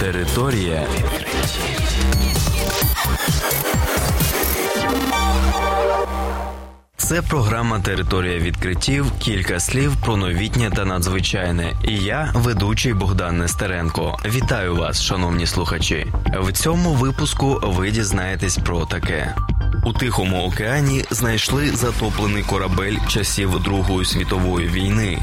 Територія Це програма Територія відкриттів. Кілька слів про новітнє та надзвичайне. І я, ведучий Богдан Нестеренко. Вітаю вас, шановні слухачі. В цьому випуску ви дізнаєтесь про таке. У Тихому океані знайшли затоплений корабель часів Другої світової війни.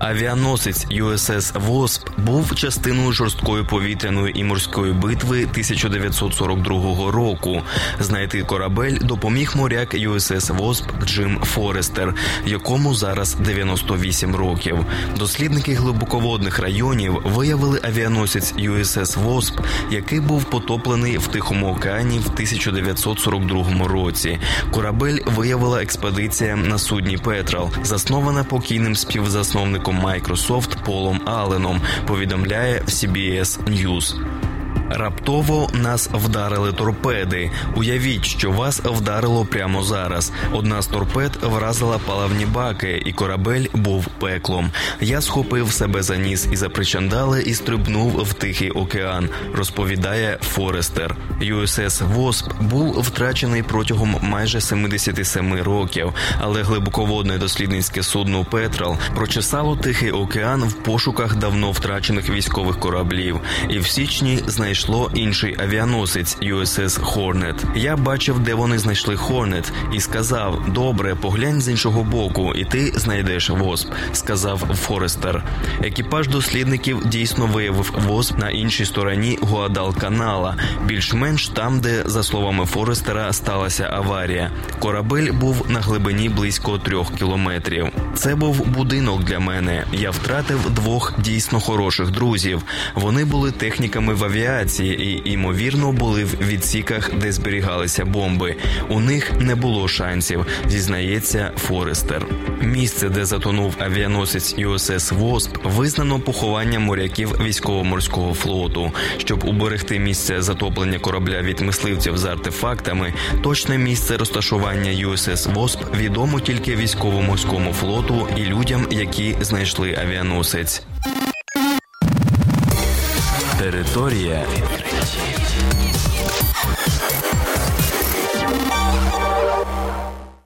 Авіаносець USS Восп був частиною жорсткої повітряної і морської битви 1942 року. Знайти корабель допоміг моряк USS Восп Джим Форестер, якому зараз 98 років. Дослідники глибоководних районів виявили авіаносець USS Восп, який був потоплений в Тихому океані в 1942 році. Корабель виявила експедиція на судні Петрал, заснована покійним співзасновником Microsoft Полом Алленом, повідомляє CBS News. Раптово нас вдарили торпеди. Уявіть, що вас вдарило прямо зараз. Одна з торпед вразила паливні баки, і корабель був пеклом. Я схопив себе за ніс і за причандали і стрибнув в Тихий океан. Розповідає Форестер. USS Wasp був втрачений протягом майже 77 років, але глибоководне дослідницьке судно Petrel прочесало Тихий океан в пошуках давно втрачених військових кораблів, і в січні знайшло знайшло інший авіаносець USS Hornet. Я бачив, де вони знайшли Hornet, і сказав: Добре, поглянь з іншого боку, і ти знайдеш восп, сказав Форестер. Екіпаж дослідників дійсно виявив восп на іншій стороні Гуадал канала, більш-менш там, де, за словами Форестера, сталася аварія. Корабель був на глибині близько трьох кілометрів. Це був будинок для мене. Я втратив двох дійсно хороших друзів. Вони були техніками в авіації авіації і ймовірно були в відсіках, де зберігалися бомби. У них не було шансів, зізнається Форестер. Місце, де затонув авіаносець USS Восп, визнано похованням моряків військово-морського флоту. Щоб уберегти місце затоплення корабля від мисливців з артефактами, точне місце розташування USS Восп відомо тільки військово-морському флоту і людям, які знайшли авіаносець. Територія